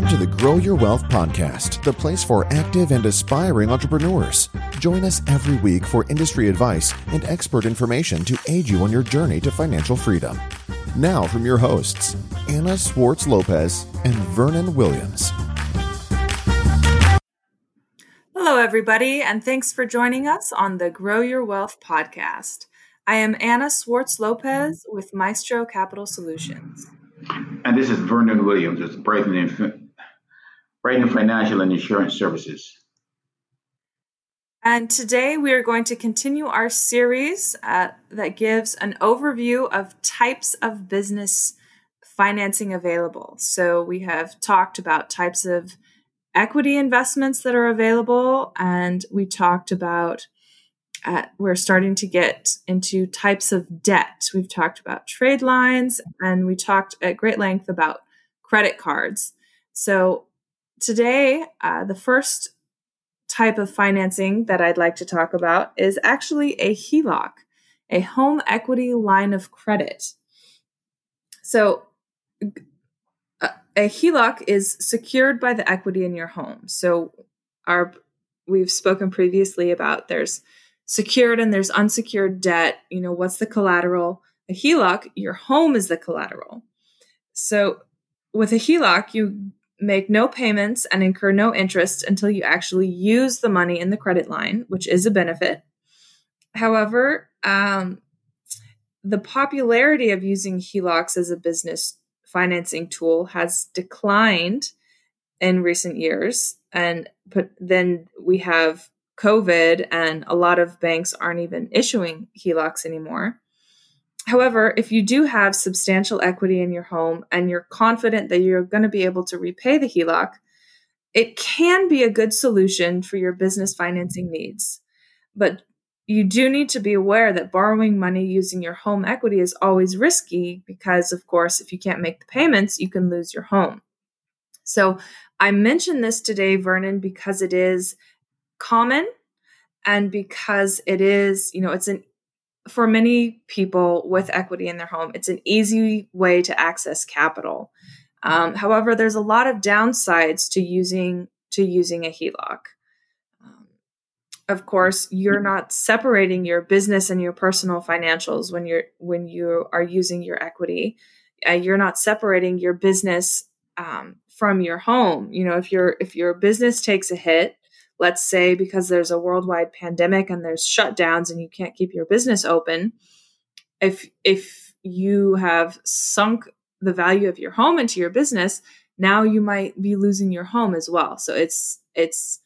Welcome to the Grow Your Wealth podcast, the place for active and aspiring entrepreneurs. Join us every week for industry advice and expert information to aid you on your journey to financial freedom. Now, from your hosts, Anna Swartz Lopez and Vernon Williams. Hello, everybody, and thanks for joining us on the Grow Your Wealth podcast. I am Anna Swartz Lopez with Maestro Capital Solutions. And this is Vernon Williams with Brighton, Brighton Financial and Insurance Services. And today we are going to continue our series uh, that gives an overview of types of business financing available. So we have talked about types of equity investments that are available, and we talked about at, we're starting to get into types of debt. We've talked about trade lines and we talked at great length about credit cards. So, today, uh, the first type of financing that I'd like to talk about is actually a HELOC, a home equity line of credit. So, a HELOC is secured by the equity in your home. So, our we've spoken previously about there's secured and there's unsecured debt. You know, what's the collateral? A HELOC, your home is the collateral. So with a HELOC, you make no payments and incur no interest until you actually use the money in the credit line, which is a benefit. However, um, the popularity of using HELOCs as a business financing tool has declined in recent years. And then we have COVID, and a lot of banks aren't even issuing HELOCs anymore. However, if you do have substantial equity in your home and you're confident that you're going to be able to repay the HELOC, it can be a good solution for your business financing needs. But you do need to be aware that borrowing money using your home equity is always risky because, of course, if you can't make the payments, you can lose your home. So, I mention this today, Vernon, because it is common and because it is, you know, it's an for many people with equity in their home, it's an easy way to access capital. Um, however, there's a lot of downsides to using to using a HELOC. Um, of course, you're not separating your business and your personal financials when you're when you are using your equity. Uh, you're not separating your business um, from your home. You know, if your if your business takes a hit, let's say because there's a worldwide pandemic and there's shutdowns and you can't keep your business open if if you have sunk the value of your home into your business now you might be losing your home as well. So it's it's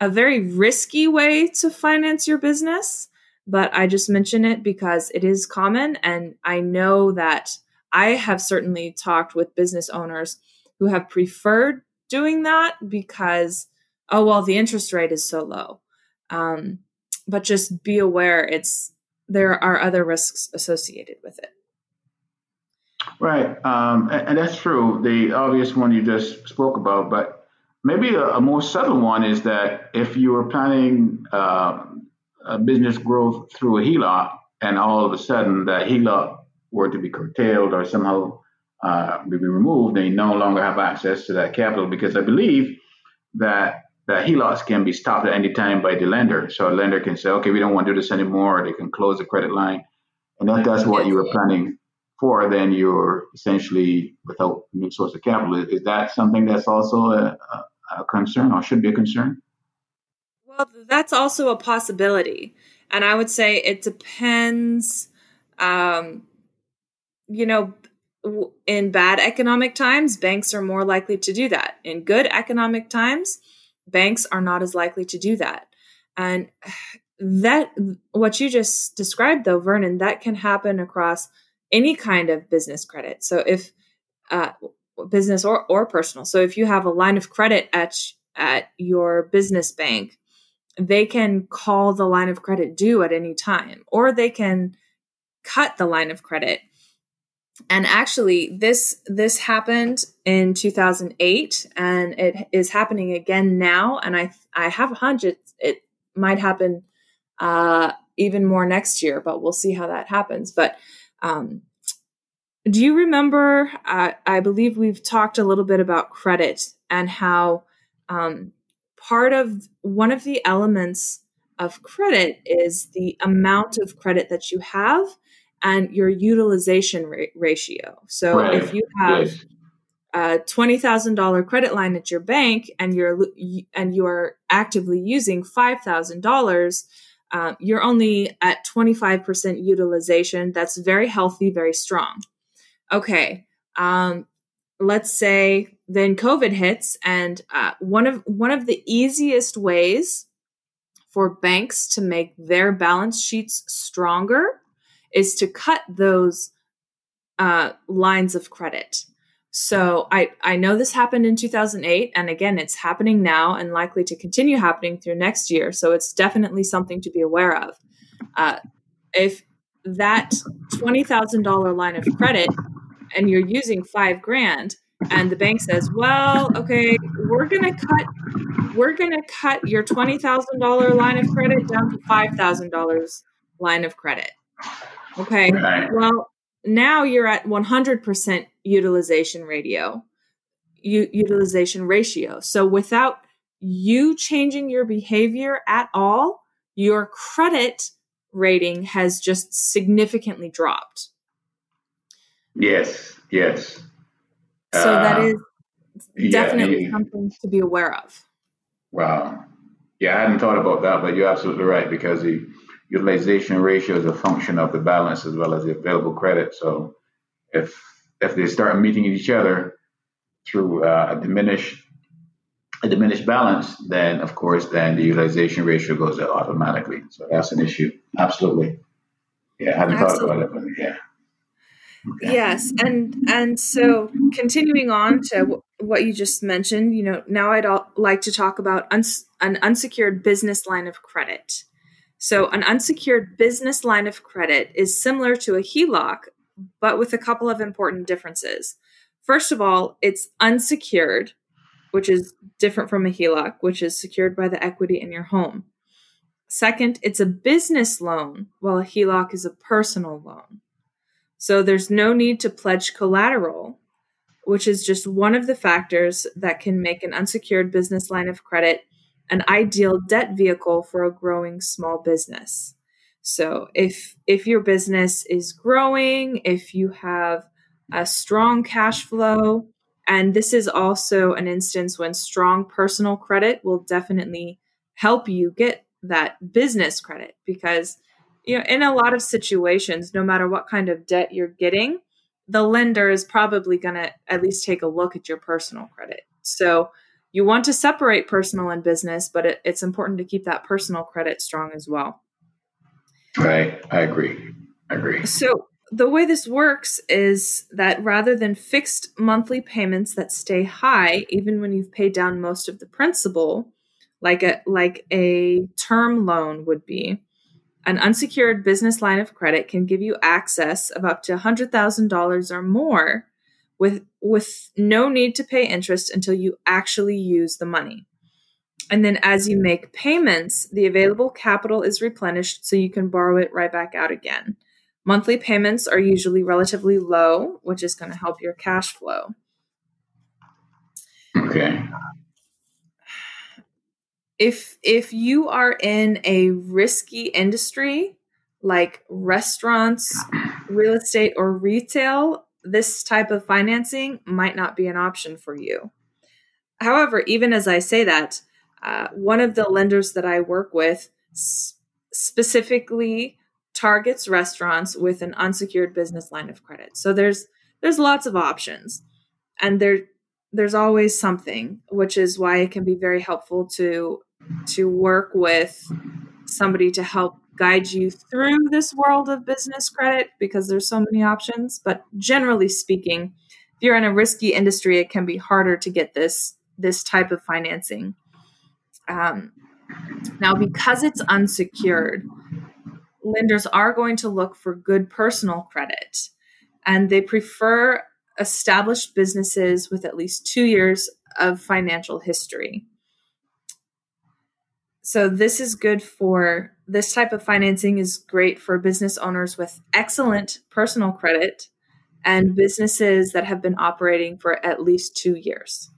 a very risky way to finance your business but i just mention it because it is common and i know that i have certainly talked with business owners who have preferred doing that because oh well the interest rate is so low. Um, but just be aware it's there are other risks associated with it. Right um, and, and, that's true the obvious one you just spoke about but maybe a, a more subtle one is that if you are planning uh, a business growth through a HELOC and all of a sudden that HELOC were to be curtailed or somehow uh, be removed, they no longer have access to that capital because I believe that that HELOCs can be stopped at any time by the lender. So a lender can say, okay, we don't want to do this anymore. Or they can close the credit line. And if that's what you were planning for, then you're essentially without new source of capital. Is that something that's also a, a concern or should be a concern? Well, that's also a possibility. And I would say it depends. Um, you know, in bad economic times, banks are more likely to do that. In good economic times, banks are not as likely to do that. And that, what you just described though, Vernon, that can happen across any kind of business credit. So if, uh, business or, or personal. So if you have a line of credit at, at your business bank, they can call the line of credit due at any time, or they can cut the line of credit and actually this this happened in 2008 and it is happening again now and i i have a hunch it, it might happen uh, even more next year but we'll see how that happens but um, do you remember? Uh, I believe we've talked a little bit about credit and how um, part of one of the elements of credit is the amount of credit that you have and your utilization ra- ratio. So right. if you have yes. a twenty thousand dollar credit line at your bank and you're and you are actively using five thousand dollars, uh, you're only at twenty five percent utilization. That's very healthy, very strong okay, um, let's say then COVID hits, and uh, one of one of the easiest ways for banks to make their balance sheets stronger is to cut those uh, lines of credit. So I I know this happened in 2008, and again, it's happening now and likely to continue happening through next year. So it's definitely something to be aware of. Uh, if that twenty thousand dollar line of credit and you're using five grand and the bank says well okay we're gonna cut we're gonna cut your $20000 line of credit down to $5000 line of credit okay well now you're at 100% utilization ratio u- utilization ratio so without you changing your behavior at all your credit rating has just significantly dropped Yes, yes. So uh, that is definitely yeah, something to be aware of. Wow. Yeah, I hadn't thought about that, but you're absolutely right because the utilization ratio is a function of the balance as well as the available credit. So if if they start meeting each other through uh, a diminished a diminished balance, then of course then the utilization ratio goes up automatically. So that's an issue. Absolutely. Yeah, I hadn't Absolutely. thought about it, but yeah. Yes, and and so continuing on to w- what you just mentioned, you know, now I'd all, like to talk about uns- an unsecured business line of credit. So, an unsecured business line of credit is similar to a HELOC, but with a couple of important differences. First of all, it's unsecured, which is different from a HELOC, which is secured by the equity in your home. Second, it's a business loan, while a HELOC is a personal loan. So there's no need to pledge collateral, which is just one of the factors that can make an unsecured business line of credit an ideal debt vehicle for a growing small business. So if if your business is growing, if you have a strong cash flow, and this is also an instance when strong personal credit will definitely help you get that business credit because you know, in a lot of situations, no matter what kind of debt you're getting, the lender is probably going to at least take a look at your personal credit. So you want to separate personal and business, but it, it's important to keep that personal credit strong as well. Right. I agree. I agree. So the way this works is that rather than fixed monthly payments that stay high, even when you've paid down most of the principal, like a like a term loan would be, an unsecured business line of credit can give you access of up to $100,000 or more with with no need to pay interest until you actually use the money. And then as you make payments, the available capital is replenished so you can borrow it right back out again. Monthly payments are usually relatively low, which is going to help your cash flow. Okay if if you are in a risky industry like restaurants, real estate or retail, this type of financing might not be an option for you. However, even as I say that, uh, one of the lenders that I work with s- specifically targets restaurants with an unsecured business line of credit. So there's there's lots of options, and there there's always something, which is why it can be very helpful to to work with somebody to help guide you through this world of business credit because there's so many options. But generally speaking, if you're in a risky industry, it can be harder to get this this type of financing. Um, now, because it's unsecured, lenders are going to look for good personal credit, and they prefer established businesses with at least two years of financial history. So, this is good for this type of financing is great for business owners with excellent personal credit and businesses that have been operating for at least two years.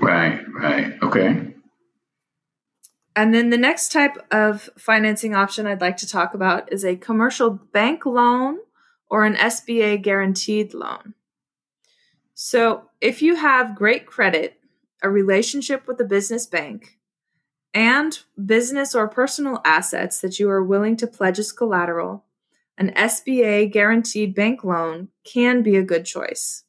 Right, right. Okay. And then the next type of financing option I'd like to talk about is a commercial bank loan or an SBA guaranteed loan. So, if you have great credit, a relationship with a business bank, and business or personal assets that you are willing to pledge as collateral, an SBA guaranteed bank loan can be a good choice.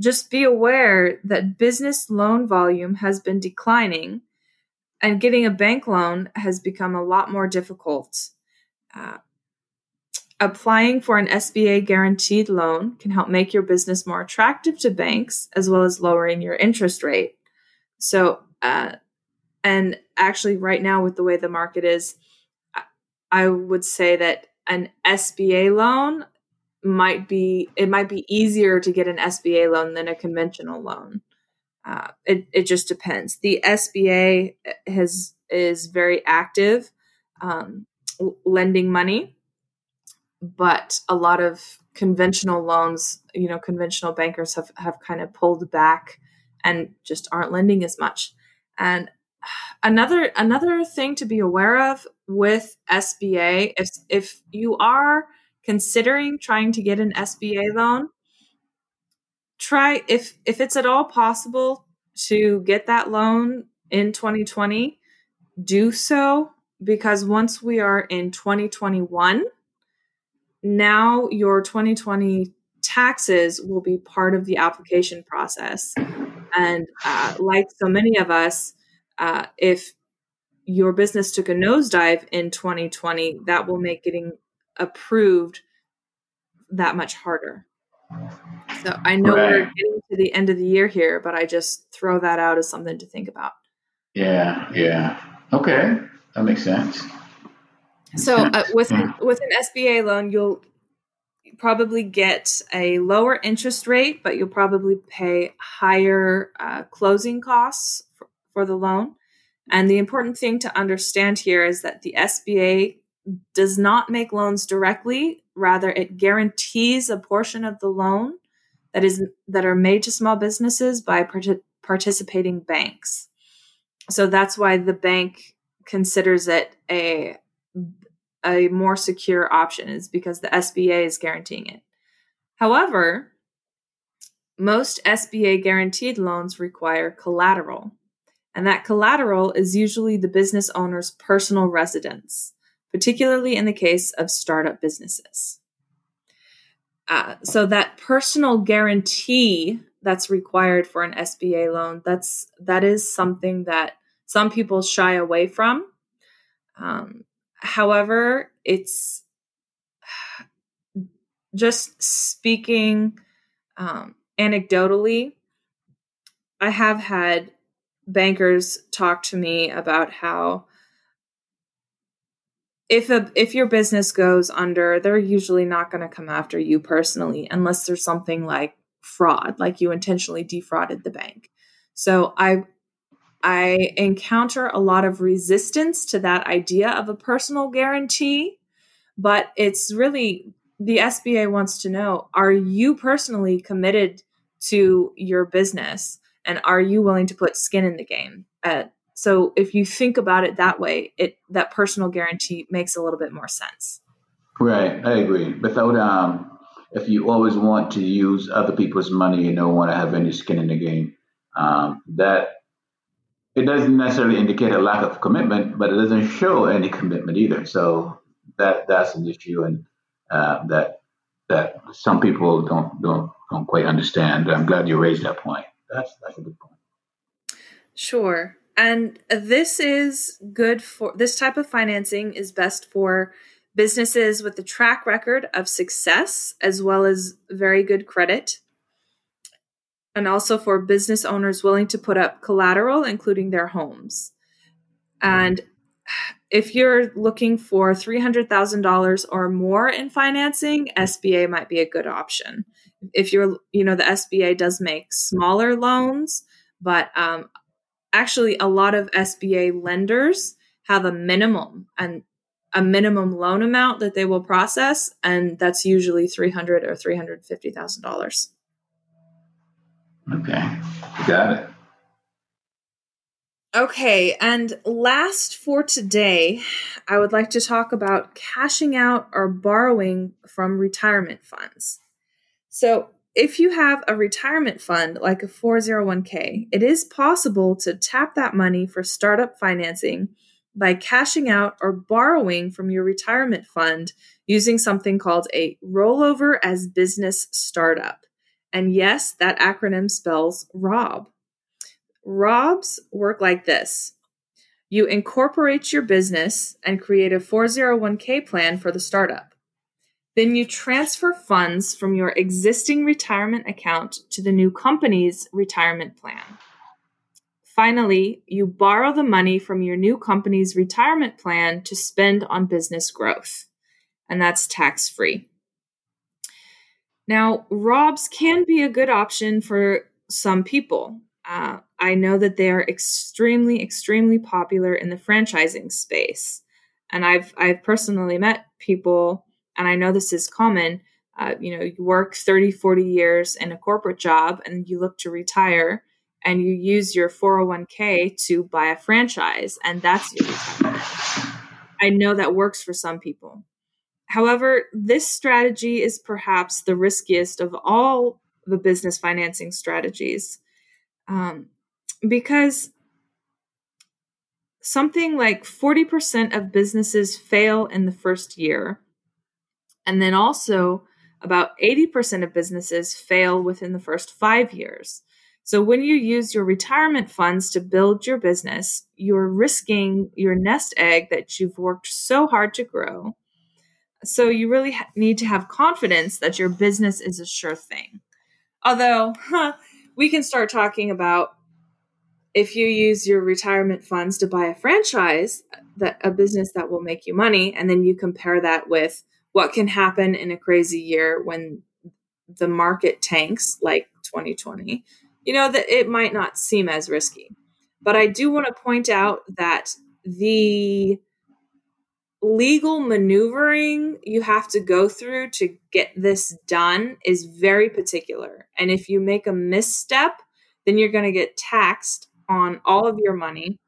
Just be aware that business loan volume has been declining and getting a bank loan has become a lot more difficult. Uh, applying for an SBA guaranteed loan can help make your business more attractive to banks as well as lowering your interest rate. So, uh, and actually, right now, with the way the market is, I would say that an SBA loan might be it might be easier to get an SBA loan than a conventional loan. Uh, it it just depends. The SBA has is very active um, lending money, but a lot of conventional loans, you know, conventional bankers have have kind of pulled back and just aren't lending as much. And another another thing to be aware of with SBA, if if you are considering trying to get an SBA loan, try if if it's at all possible to get that loan in 2020 do so because once we are in 2021 now your 2020 taxes will be part of the application process and uh, like so many of us uh, if your business took a nosedive in 2020 that will make getting approved that much harder so I know right. we're getting to the end of the year here, but I just throw that out as something to think about. Yeah, yeah. Okay, that makes sense. So uh, with an, with an SBA loan, you'll probably get a lower interest rate, but you'll probably pay higher uh, closing costs for, for the loan. And the important thing to understand here is that the SBA does not make loans directly rather it guarantees a portion of the loan that is that are made to small businesses by part- participating banks so that's why the bank considers it a a more secure option is because the SBA is guaranteeing it however most SBA guaranteed loans require collateral and that collateral is usually the business owner's personal residence particularly in the case of startup businesses. Uh, so that personal guarantee that's required for an SBA loan, that's that is something that some people shy away from. Um, however, it's just speaking um, anecdotally. I have had bankers talk to me about how if a if your business goes under, they're usually not going to come after you personally unless there's something like fraud, like you intentionally defrauded the bank. So I I encounter a lot of resistance to that idea of a personal guarantee, but it's really the SBA wants to know are you personally committed to your business and are you willing to put skin in the game? Uh, so if you think about it that way, it that personal guarantee makes a little bit more sense. Right, I agree. Without um, if you always want to use other people's money and don't want to have any skin in the game, um, that it doesn't necessarily indicate a lack of commitment, but it doesn't show any commitment either. So that that's an issue, and uh, that that some people don't don't don't quite understand. I'm glad you raised that point. That's that's a good point. Sure. And this is good for this type of financing is best for businesses with a track record of success as well as very good credit. And also for business owners willing to put up collateral, including their homes. And if you're looking for $300,000 or more in financing, SBA might be a good option. If you're, you know, the SBA does make smaller loans, but um, actually a lot of SBA lenders have a minimum and a minimum loan amount that they will process, and that's usually three hundred or three hundred fifty thousand dollars. Okay, got it. Okay, and last for today, I would like to talk about cashing out or borrowing from retirement funds. So, if you have a retirement fund like a 401k, it is possible to tap that money for startup financing by cashing out or borrowing from your retirement fund using something called a rollover as business startup. And yes, that acronym spells ROB. ROBs work like this you incorporate your business and create a 401k plan for the startup. Then you transfer funds from your existing retirement account to the new company's retirement plan. Finally, you borrow the money from your new company's retirement plan to spend on business growth, and that's tax free. Now, ROBs can be a good option for some people. Uh, I know that they are extremely, extremely popular in the franchising space. And I've I've personally met people, and I know this is common. Uh, you know, you work 30, 40 years in a corporate job and you look to retire and you use your 401k to buy a franchise, and that's your retirement. I know that works for some people. However, this strategy is perhaps the riskiest of all the business financing strategies um, because something like 40% of businesses fail in the first year. And then also, about 80% of businesses fail within the first five years. So, when you use your retirement funds to build your business, you're risking your nest egg that you've worked so hard to grow. So, you really ha- need to have confidence that your business is a sure thing. Although, huh, we can start talking about if you use your retirement funds to buy a franchise that a business that will make you money and then you compare that with what can happen in a crazy year when the market tanks like 2020 you know that it might not seem as risky but i do want to point out that the legal maneuvering you have to go through to get this done is very particular. And if you make a misstep, then you're going to get taxed on all of your money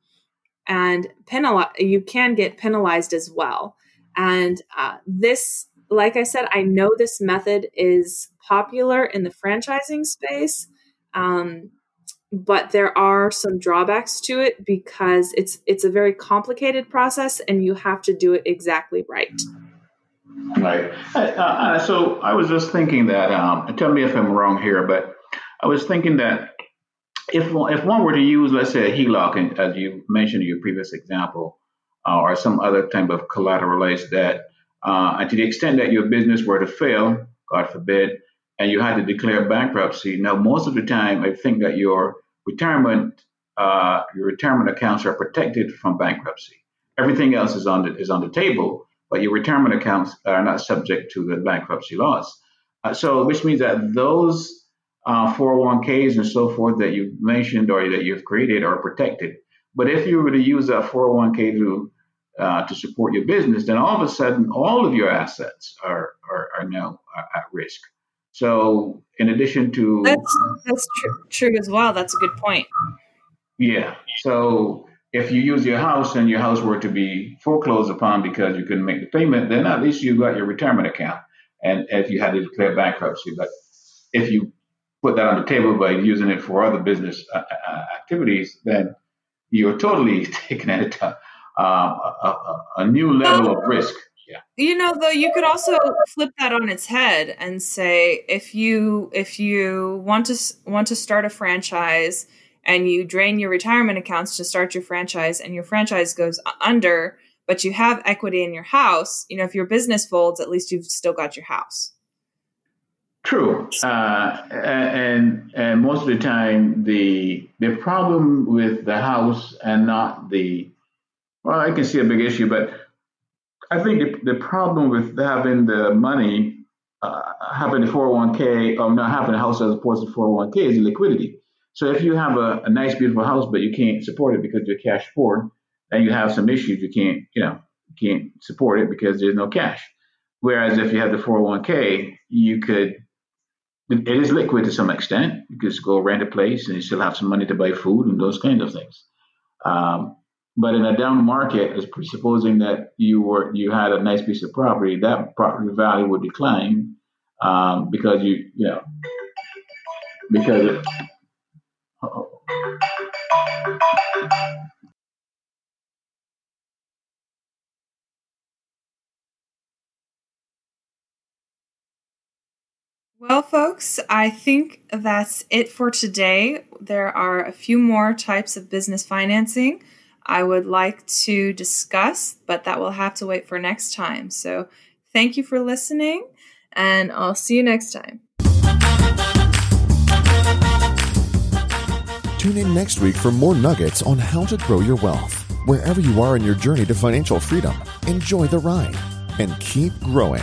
and penalized. You can get penalized as well. And uh, this, like I said, I know this method is popular in the franchising space. Um, but there are some drawbacks to it because it's it's a very complicated process and you have to do it exactly right. Right. Uh, uh, so i was just thinking that um, tell me if i'm wrong here but i was thinking that if, if one were to use let's say a heloc as you mentioned in your previous example uh, or some other type of collateralized debt uh, and to the extent that your business were to fail god forbid and you had to declare bankruptcy now most of the time i think that your retirement uh, your retirement accounts are protected from bankruptcy. Everything else is on the, is on the table, but your retirement accounts are not subject to the bankruptcy laws. Uh, so, which means that those uh, 401ks and so forth that you mentioned or that you've created are protected. But if you were to use that 401k to uh, to support your business, then all of a sudden all of your assets are are, are now at risk. So, in addition to that's that's true, true as well. That's a good point. Yeah. So, if you use your house and your house were to be foreclosed upon because you couldn't make the payment, then at least you got your retirement account. And if you had to declare bankruptcy, but if you put that on the table by using it for other business uh, uh activities, then you're totally taking it uh, a, a, a, new level of risk. Yeah. You know, though, you could also flip that on its head and say if you if you want to want to start a franchise and you drain your retirement accounts to start your franchise and your franchise goes under, but you have equity in your house, you know, if your business folds, at least you've still got your house. True, uh, and and most of the time, the the problem with the house and not the well, I can see a big issue, but I think the, the problem with having the money, uh, having the 401k, or not having a house as opposed to 401k is liquidity. So if you have a, a, nice, beautiful house, but you can't support it because you're cash poor, and you have some issues. You can't, you know, can't support it because there's no cash. Whereas if you have the 401k, you could it is liquid to some extent. You could go rent a place and you still have some money to buy food and those kind of things. Um, but in a down market, is presupposing that you were you had a nice piece of property, that property value would decline um, because you you know because it, Well, folks, I think that's it for today. There are a few more types of business financing I would like to discuss, but that will have to wait for next time. So, thank you for listening, and I'll see you next time. Tune in next week for more nuggets on how to grow your wealth. Wherever you are in your journey to financial freedom, enjoy the ride and keep growing.